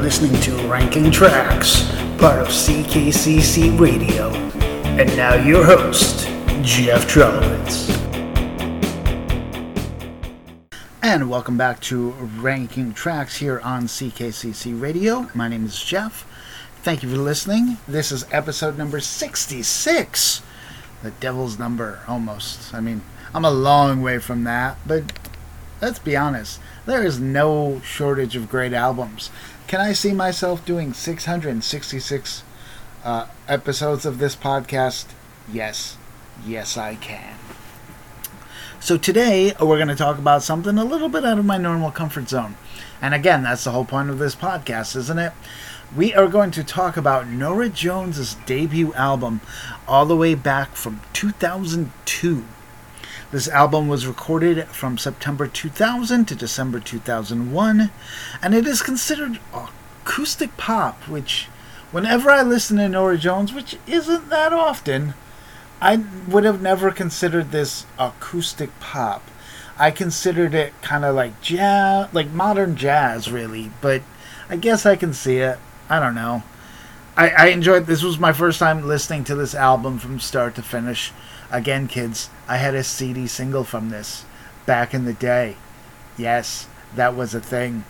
listening to Ranking Tracks, part of CKCC Radio. And now your host, Jeff Trelowitz. And welcome back to Ranking Tracks here on CKCC Radio. My name is Jeff. Thank you for listening. This is episode number 66. The devil's number, almost. I mean, I'm a long way from that, but let's be honest. There is no shortage of great albums. Can I see myself doing 666 uh, episodes of this podcast? Yes. Yes, I can. So today we're going to talk about something a little bit out of my normal comfort zone. And again, that's the whole point of this podcast, isn't it? We are going to talk about Norah Jones's debut album all the way back from 2002. This album was recorded from September 2000 to December 2001, and it is considered acoustic pop, which, whenever I listen to Norah Jones, which isn't that often, I would have never considered this acoustic pop. I considered it kind of like jazz, like modern jazz, really, but I guess I can see it. I don't know. I, I enjoyed this was my first time listening to this album from start to finish Again, kids, I had a CD single from this back in the day. Yes, that was a thing.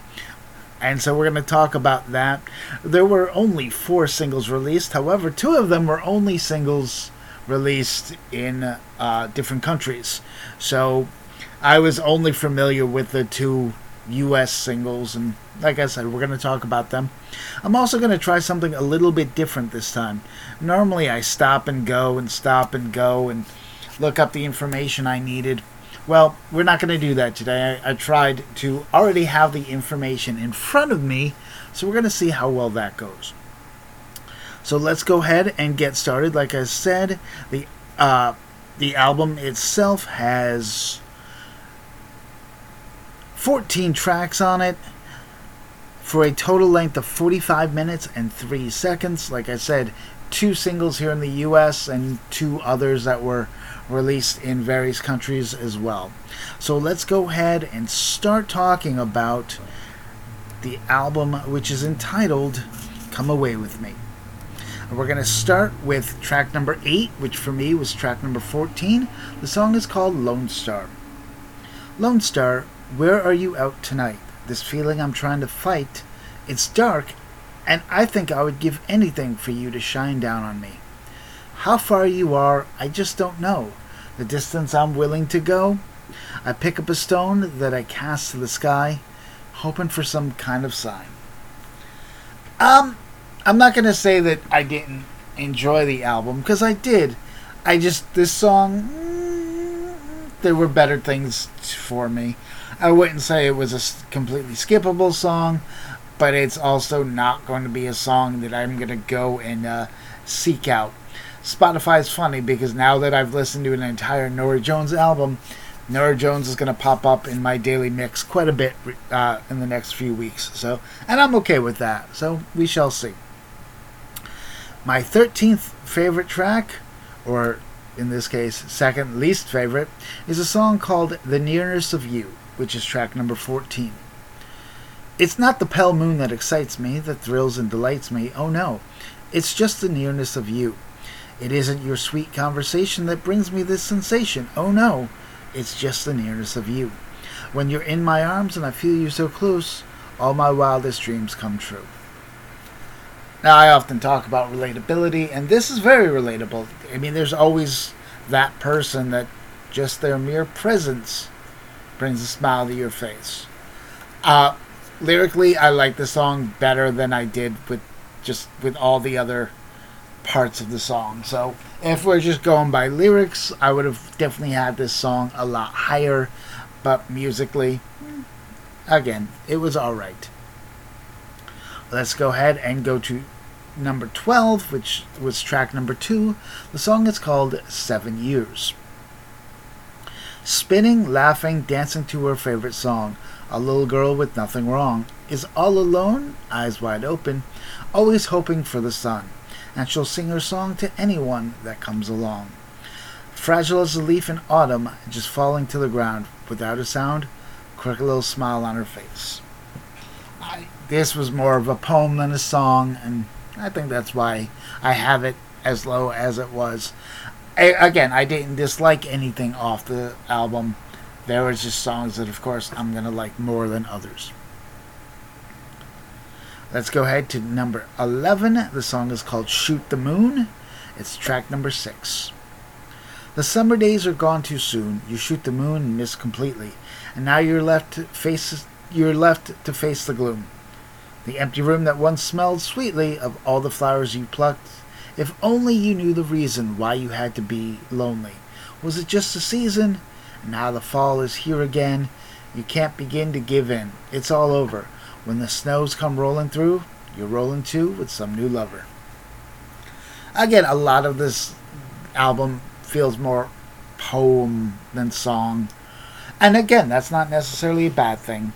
And so we're going to talk about that. There were only four singles released. However, two of them were only singles released in uh, different countries. So I was only familiar with the two US singles. And like I said, we're going to talk about them. I'm also going to try something a little bit different this time. Normally, I stop and go and stop and go and look up the information I needed. Well, we're not going to do that today. I, I, tried to already have the information in front of me, so we're going to see how well that goes. So let's go ahead and get started. Like I said, the uh, the album itself has 14 tracks on it for a total length of 45 minutes and 3 seconds. Like I said, two singles here in the US and two others that were released in various countries as well. So let's go ahead and start talking about the album, which is entitled Come Away With Me. We're going to start with track number 8, which for me was track number 14. The song is called Lone Star. Lone Star, where are you out tonight? this feeling I'm trying to fight. It's dark, and I think I would give anything for you to shine down on me. How far you are, I just don't know. The distance I'm willing to go. I pick up a stone that I cast to the sky, hoping for some kind of sign. Um, I'm not gonna say that I didn't enjoy the album because I did. I just this song, mm, there were better things for me. I wouldn't say it was a completely skippable song, but it's also not going to be a song that I'm going to go and uh, seek out. Spotify is funny because now that I've listened to an entire Norah Jones album, Norah Jones is going to pop up in my daily mix quite a bit uh, in the next few weeks. So, and I'm okay with that. So we shall see. My 13th favorite track, or in this case, second least favorite, is a song called "The Nearness of You." which is track number 14. It's not the pale moon that excites me, that thrills and delights me. Oh no, it's just the nearness of you. It isn't your sweet conversation that brings me this sensation. Oh no, it's just the nearness of you. When you're in my arms and I feel you so close, all my wildest dreams come true. Now, I often talk about relatability, and this is very relatable. I mean, there's always that person that just their mere presence brings a smile to your face. Uh, lyrically, I like the song better than I did with just with all the other parts of the song. So if we're just going by lyrics, I would have definitely had this song a lot higher, but musically, again, it was all right. Let's go ahead and go to number 12, which was track number 2. The song is called Seven Years. Spinning, laughing, dancing to her favorite song, a little girl with nothing wrong, is all alone, eyes wide open, always hoping for the sun, and she'll sing her song to anyone that comes along. Fragile as a leaf in autumn, just falling to the ground, without a sound, quick little smile on her face. I, this was more of a poem than a song, and I think that's why I have it as low as it was. I, again, I didn't dislike anything off the album. There was just songs that, of course, I'm gonna like more than others. Let's go ahead to number 11. The song is called Shoot the Moon. It's track number 6. The summer days are gone too soon. You shoot the moon and miss completely, and now you're left to face you're left to face the gloom. The empty room that once smelled sweetly of all the flowers you plucked. If only you knew the reason why you had to be lonely. Was it just a season? Now the fall is here again. You can't begin to give in. It's all over. When the snows come rolling through, you're rolling too with some new lover. Again, a lot of this album feels more poem than song. And again, that's not necessarily a bad thing.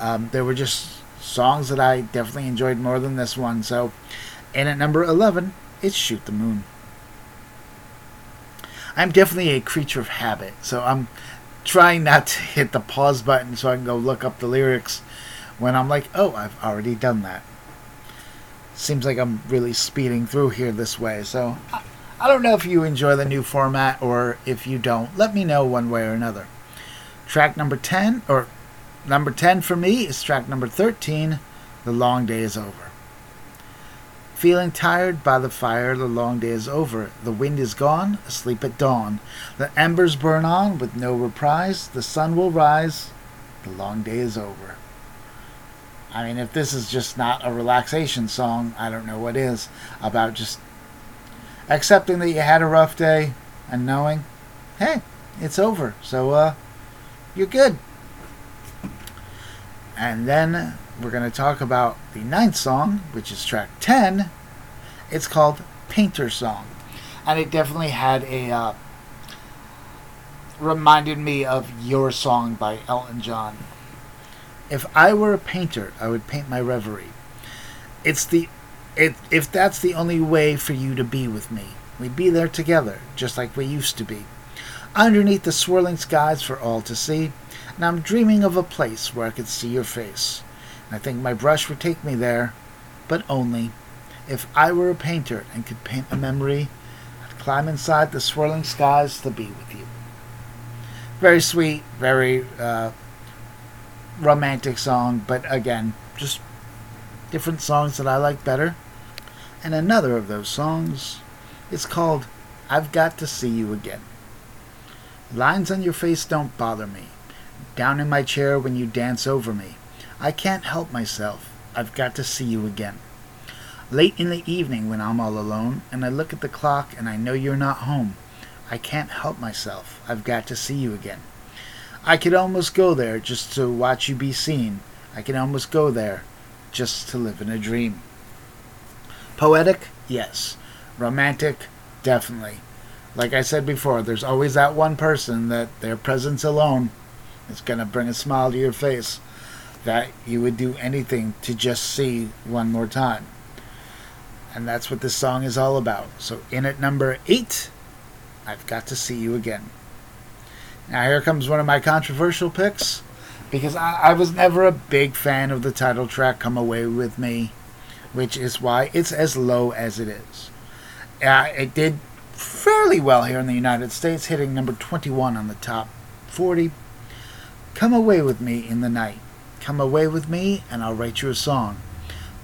Um, there were just songs that I definitely enjoyed more than this one. So, and at number 11, it's Shoot the Moon. I'm definitely a creature of habit, so I'm trying not to hit the pause button so I can go look up the lyrics when I'm like, oh, I've already done that. Seems like I'm really speeding through here this way, so I don't know if you enjoy the new format or if you don't. Let me know one way or another. Track number 10, or number 10 for me, is track number 13 The Long Day is Over. Feeling tired by the fire, the long day is over. The wind is gone, asleep at dawn. The embers burn on with no reprise. The sun will rise, the long day is over. I mean, if this is just not a relaxation song, I don't know what is. About just accepting that you had a rough day and knowing, hey, it's over. So, uh, you're good. And then we're going to talk about the ninth song, which is track 10. It's called Painter Song. And it definitely had a. Uh, reminded me of Your Song by Elton John. If I were a painter, I would paint my reverie. It's the. It, if that's the only way for you to be with me, we'd be there together, just like we used to be. Underneath the swirling skies for all to see, and I'm dreaming of a place where I could see your face. I think my brush would take me there, but only if I were a painter and could paint a memory, I'd climb inside the swirling skies to be with you. Very sweet, very uh, romantic song, but again, just different songs that I like better. And another of those songs is called I've Got to See You Again. Lines on your face don't bother me. Down in my chair when you dance over me. I can't help myself. I've got to see you again. Late in the evening when I'm all alone and I look at the clock and I know you're not home, I can't help myself. I've got to see you again. I could almost go there just to watch you be seen. I can almost go there just to live in a dream. Poetic? Yes. Romantic? Definitely. Like I said before, there's always that one person that their presence alone is going to bring a smile to your face that you would do anything to just see one more time. And that's what this song is all about. So, in at number eight, I've got to see you again. Now, here comes one of my controversial picks because I, I was never a big fan of the title track, Come Away With Me, which is why it's as low as it is. Uh, it did fairly well here in the United States, hitting number 21 on the top 40. Come away with me in the night. Come away with me and I'll write you a song.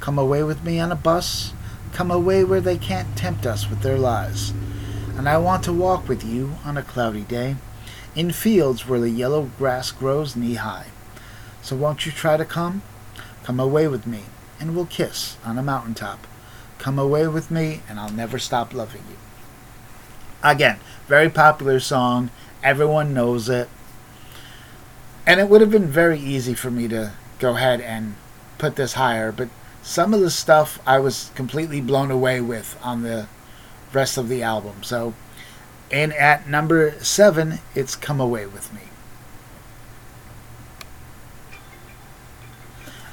Come away with me on a bus. Come away where they can't tempt us with their lies. And I want to walk with you on a cloudy day in fields where the yellow grass grows knee high. So won't you try to come? Come away with me and we'll kiss on a mountaintop. Come away with me and I'll never stop loving you. Again, very popular song. Everyone knows it. And it would have been very easy for me to go ahead and put this higher, but some of the stuff I was completely blown away with on the rest of the album. So, and at number seven, it's Come Away With Me.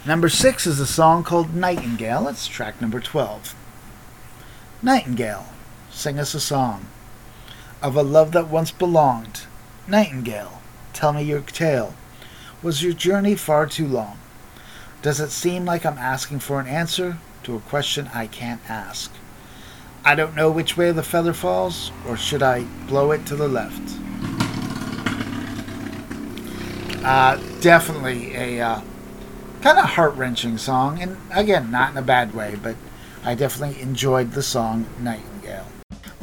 Number six is a song called Nightingale. It's track number 12. Nightingale, sing us a song of a love that once belonged. Nightingale, tell me your tale. Was your journey far too long? Does it seem like I'm asking for an answer to a question I can't ask? I don't know which way the feather falls, or should I blow it to the left? Uh, definitely a uh, kind of heart wrenching song, and again, not in a bad way, but I definitely enjoyed the song Nightingale.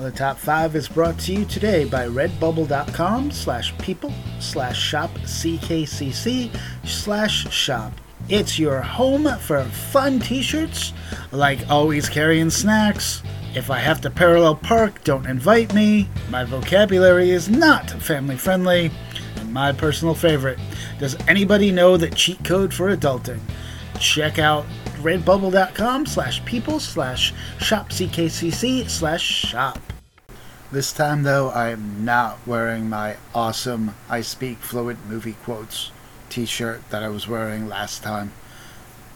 The top five is brought to you today by redbubble.com slash people slash shop ckcc slash shop. It's your home for fun t-shirts, like always carrying snacks. If I have to parallel park, don't invite me. My vocabulary is not family friendly. And my personal favorite, does anybody know the cheat code for adulting? Check out redbubble.com slash people slash shop ckcc slash shop. This time, though, I am not wearing my awesome I Speak Fluent movie quotes t shirt that I was wearing last time.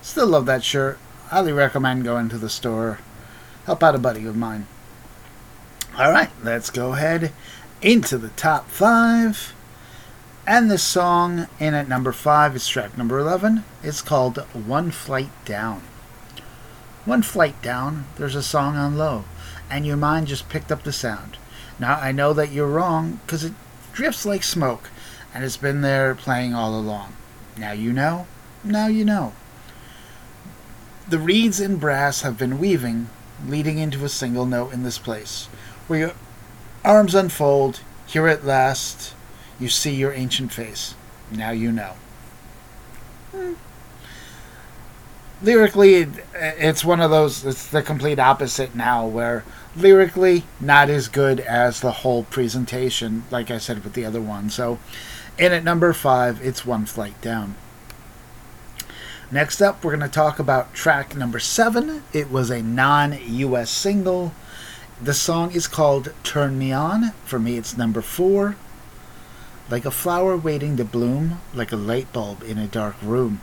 Still love that shirt. Highly recommend going to the store. Help out a buddy of mine. Alright, let's go ahead into the top five. And this song in at number five is track number 11. It's called One Flight Down. One flight down, there's a song on low, and your mind just picked up the sound. Now I know that you're wrong because it drifts like smoke, and it's been there playing all along. Now you know, now you know. The reeds and brass have been weaving, leading into a single note in this place, where your arms unfold, here at last you see your ancient face. Now you know. Hmm. Lyrically, it's one of those, it's the complete opposite now, where lyrically, not as good as the whole presentation, like I said with the other one. So, in at number five, it's One Flight Down. Next up, we're going to talk about track number seven. It was a non US single. The song is called Turn Me On. For me, it's number four. Like a flower waiting to bloom, like a light bulb in a dark room.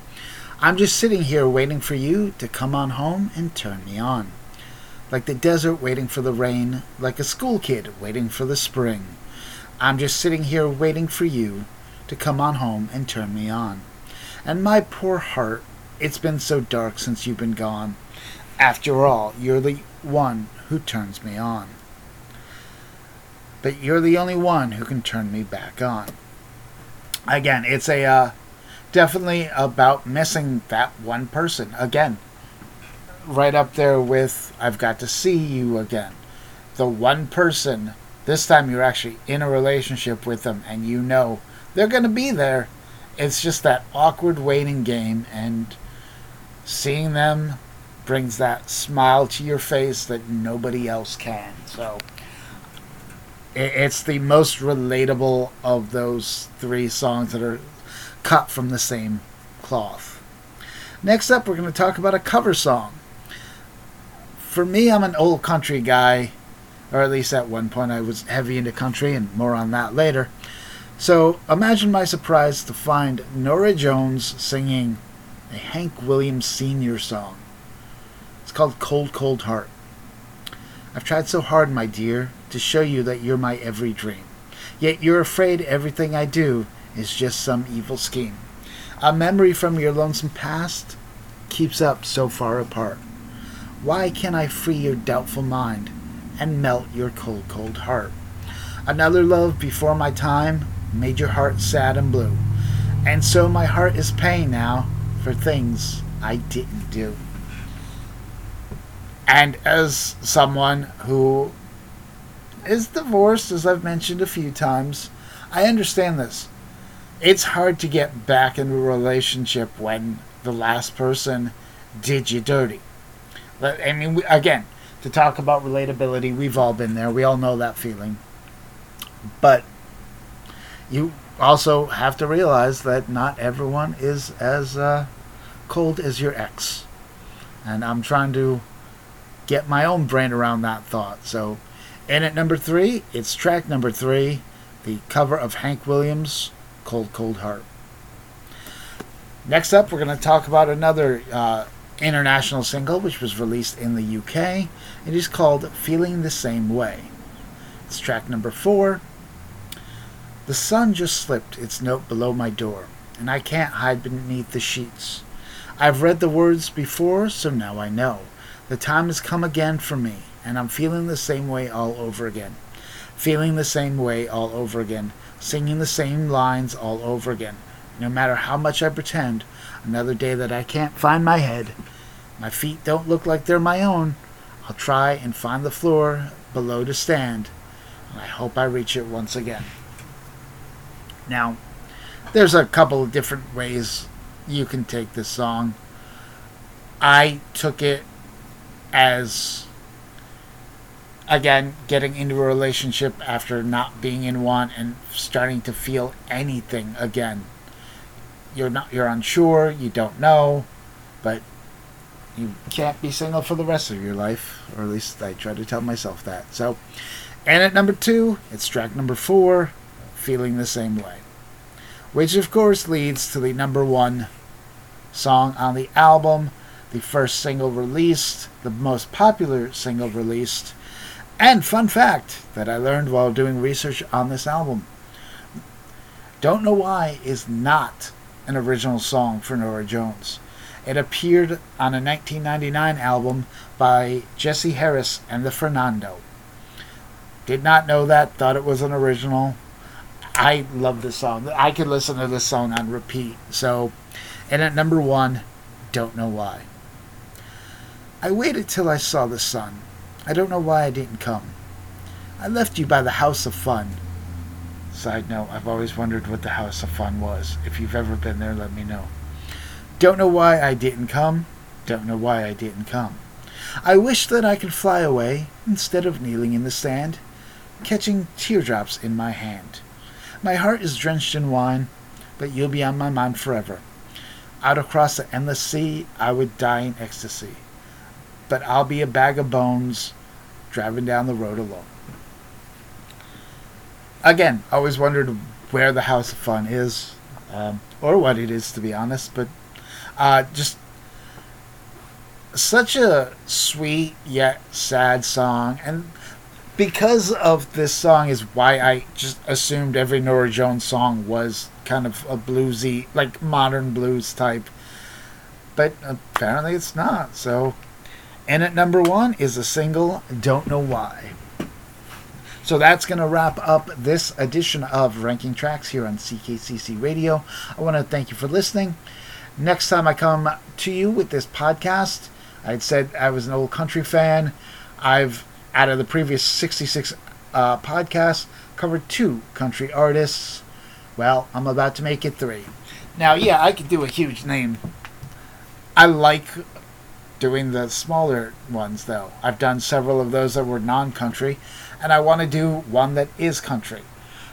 I'm just sitting here waiting for you to come on home and turn me on. Like the desert waiting for the rain, like a school kid waiting for the spring. I'm just sitting here waiting for you to come on home and turn me on. And my poor heart, it's been so dark since you've been gone. After all, you're the one who turns me on but you're the only one who can turn me back on. Again, it's a uh, definitely about missing that one person again. Right up there with I've got to see you again. The one person. This time you're actually in a relationship with them and you know they're going to be there. It's just that awkward waiting game and seeing them brings that smile to your face that nobody else can. So it's the most relatable of those three songs that are cut from the same cloth. Next up, we're going to talk about a cover song. For me, I'm an old country guy, or at least at one point I was heavy into country, and more on that later. So imagine my surprise to find Norah Jones singing a Hank Williams Sr. song. It's called Cold, Cold Heart. I've tried so hard, my dear, to show you that you're my every dream. Yet you're afraid everything I do is just some evil scheme. A memory from your lonesome past keeps up so far apart. Why can't I free your doubtful mind and melt your cold, cold heart? Another love before my time made your heart sad and blue. And so my heart is paying now for things I didn't do. And as someone who is divorced, as I've mentioned a few times, I understand this. It's hard to get back into a relationship when the last person did you dirty. I mean, again, to talk about relatability, we've all been there. We all know that feeling. But you also have to realize that not everyone is as uh, cold as your ex. And I'm trying to get my own brain around that thought. So, and at number three, it's track number three, the cover of Hank Williams' Cold, Cold Heart. Next up, we're going to talk about another uh, international single which was released in the UK. It is called Feeling the Same Way. It's track number four. The sun just slipped its note below my door, and I can't hide beneath the sheets. I've read the words before, so now I know. The time has come again for me, and I'm feeling the same way all over again. Feeling the same way all over again. Singing the same lines all over again. No matter how much I pretend, another day that I can't find my head. My feet don't look like they're my own. I'll try and find the floor below to stand, and I hope I reach it once again. Now, there's a couple of different ways you can take this song. I took it as again getting into a relationship after not being in one and starting to feel anything again. You're not you're unsure you don't know but you can't be single for the rest of your life or at least i try to tell myself that. So and at number two it's track number four feeling the same way which of course leads to the number one song on the album the first single released, the most popular single released, and fun fact that I learned while doing research on this album. Don't Know Why is not an original song for Norah Jones. It appeared on a 1999 album by Jesse Harris and the Fernando. Did not know that, thought it was an original. I love this song. I could listen to this song on repeat. So, and at number one, Don't Know Why. I waited till I saw the sun. I don't know why I didn't come. I left you by the House of Fun. Side note, I've always wondered what the House of Fun was. If you've ever been there, let me know. Don't know why I didn't come. Don't know why I didn't come. I wish that I could fly away instead of kneeling in the sand, catching teardrops in my hand. My heart is drenched in wine, but you'll be on my mind forever. Out across the endless sea, I would die in ecstasy but I'll be a bag of bones driving down the road alone. Again, I always wondered where the House of Fun is, um, or what it is, to be honest, but uh, just such a sweet yet sad song. And because of this song, is why I just assumed every Norah Jones song was kind of a bluesy, like modern blues type. But apparently it's not, so and at number one is a single, Don't Know Why. So that's going to wrap up this edition of Ranking Tracks here on CKCC Radio. I want to thank you for listening. Next time I come to you with this podcast, I'd said I was an old country fan. I've, out of the previous 66 uh, podcasts, covered two country artists. Well, I'm about to make it three. Now, yeah, I could do a huge name. I like doing the smaller ones though. I've done several of those that were non country, and I want to do one that is country.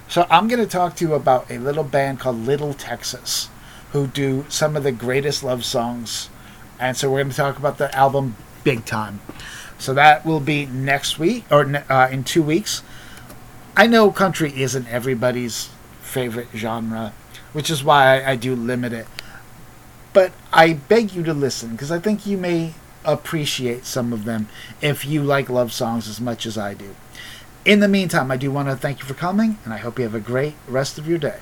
So I'm going to talk to you about a little band called Little Texas, who do some of the greatest love songs. And so we're going to talk about the album Big Time. So that will be next week or uh, in two weeks. I know country isn't everybody's favorite genre, which is why I, I do limit it. But I beg you to listen because I think you may appreciate some of them if you like love songs as much as I do. In the meantime, I do want to thank you for coming, and I hope you have a great rest of your day.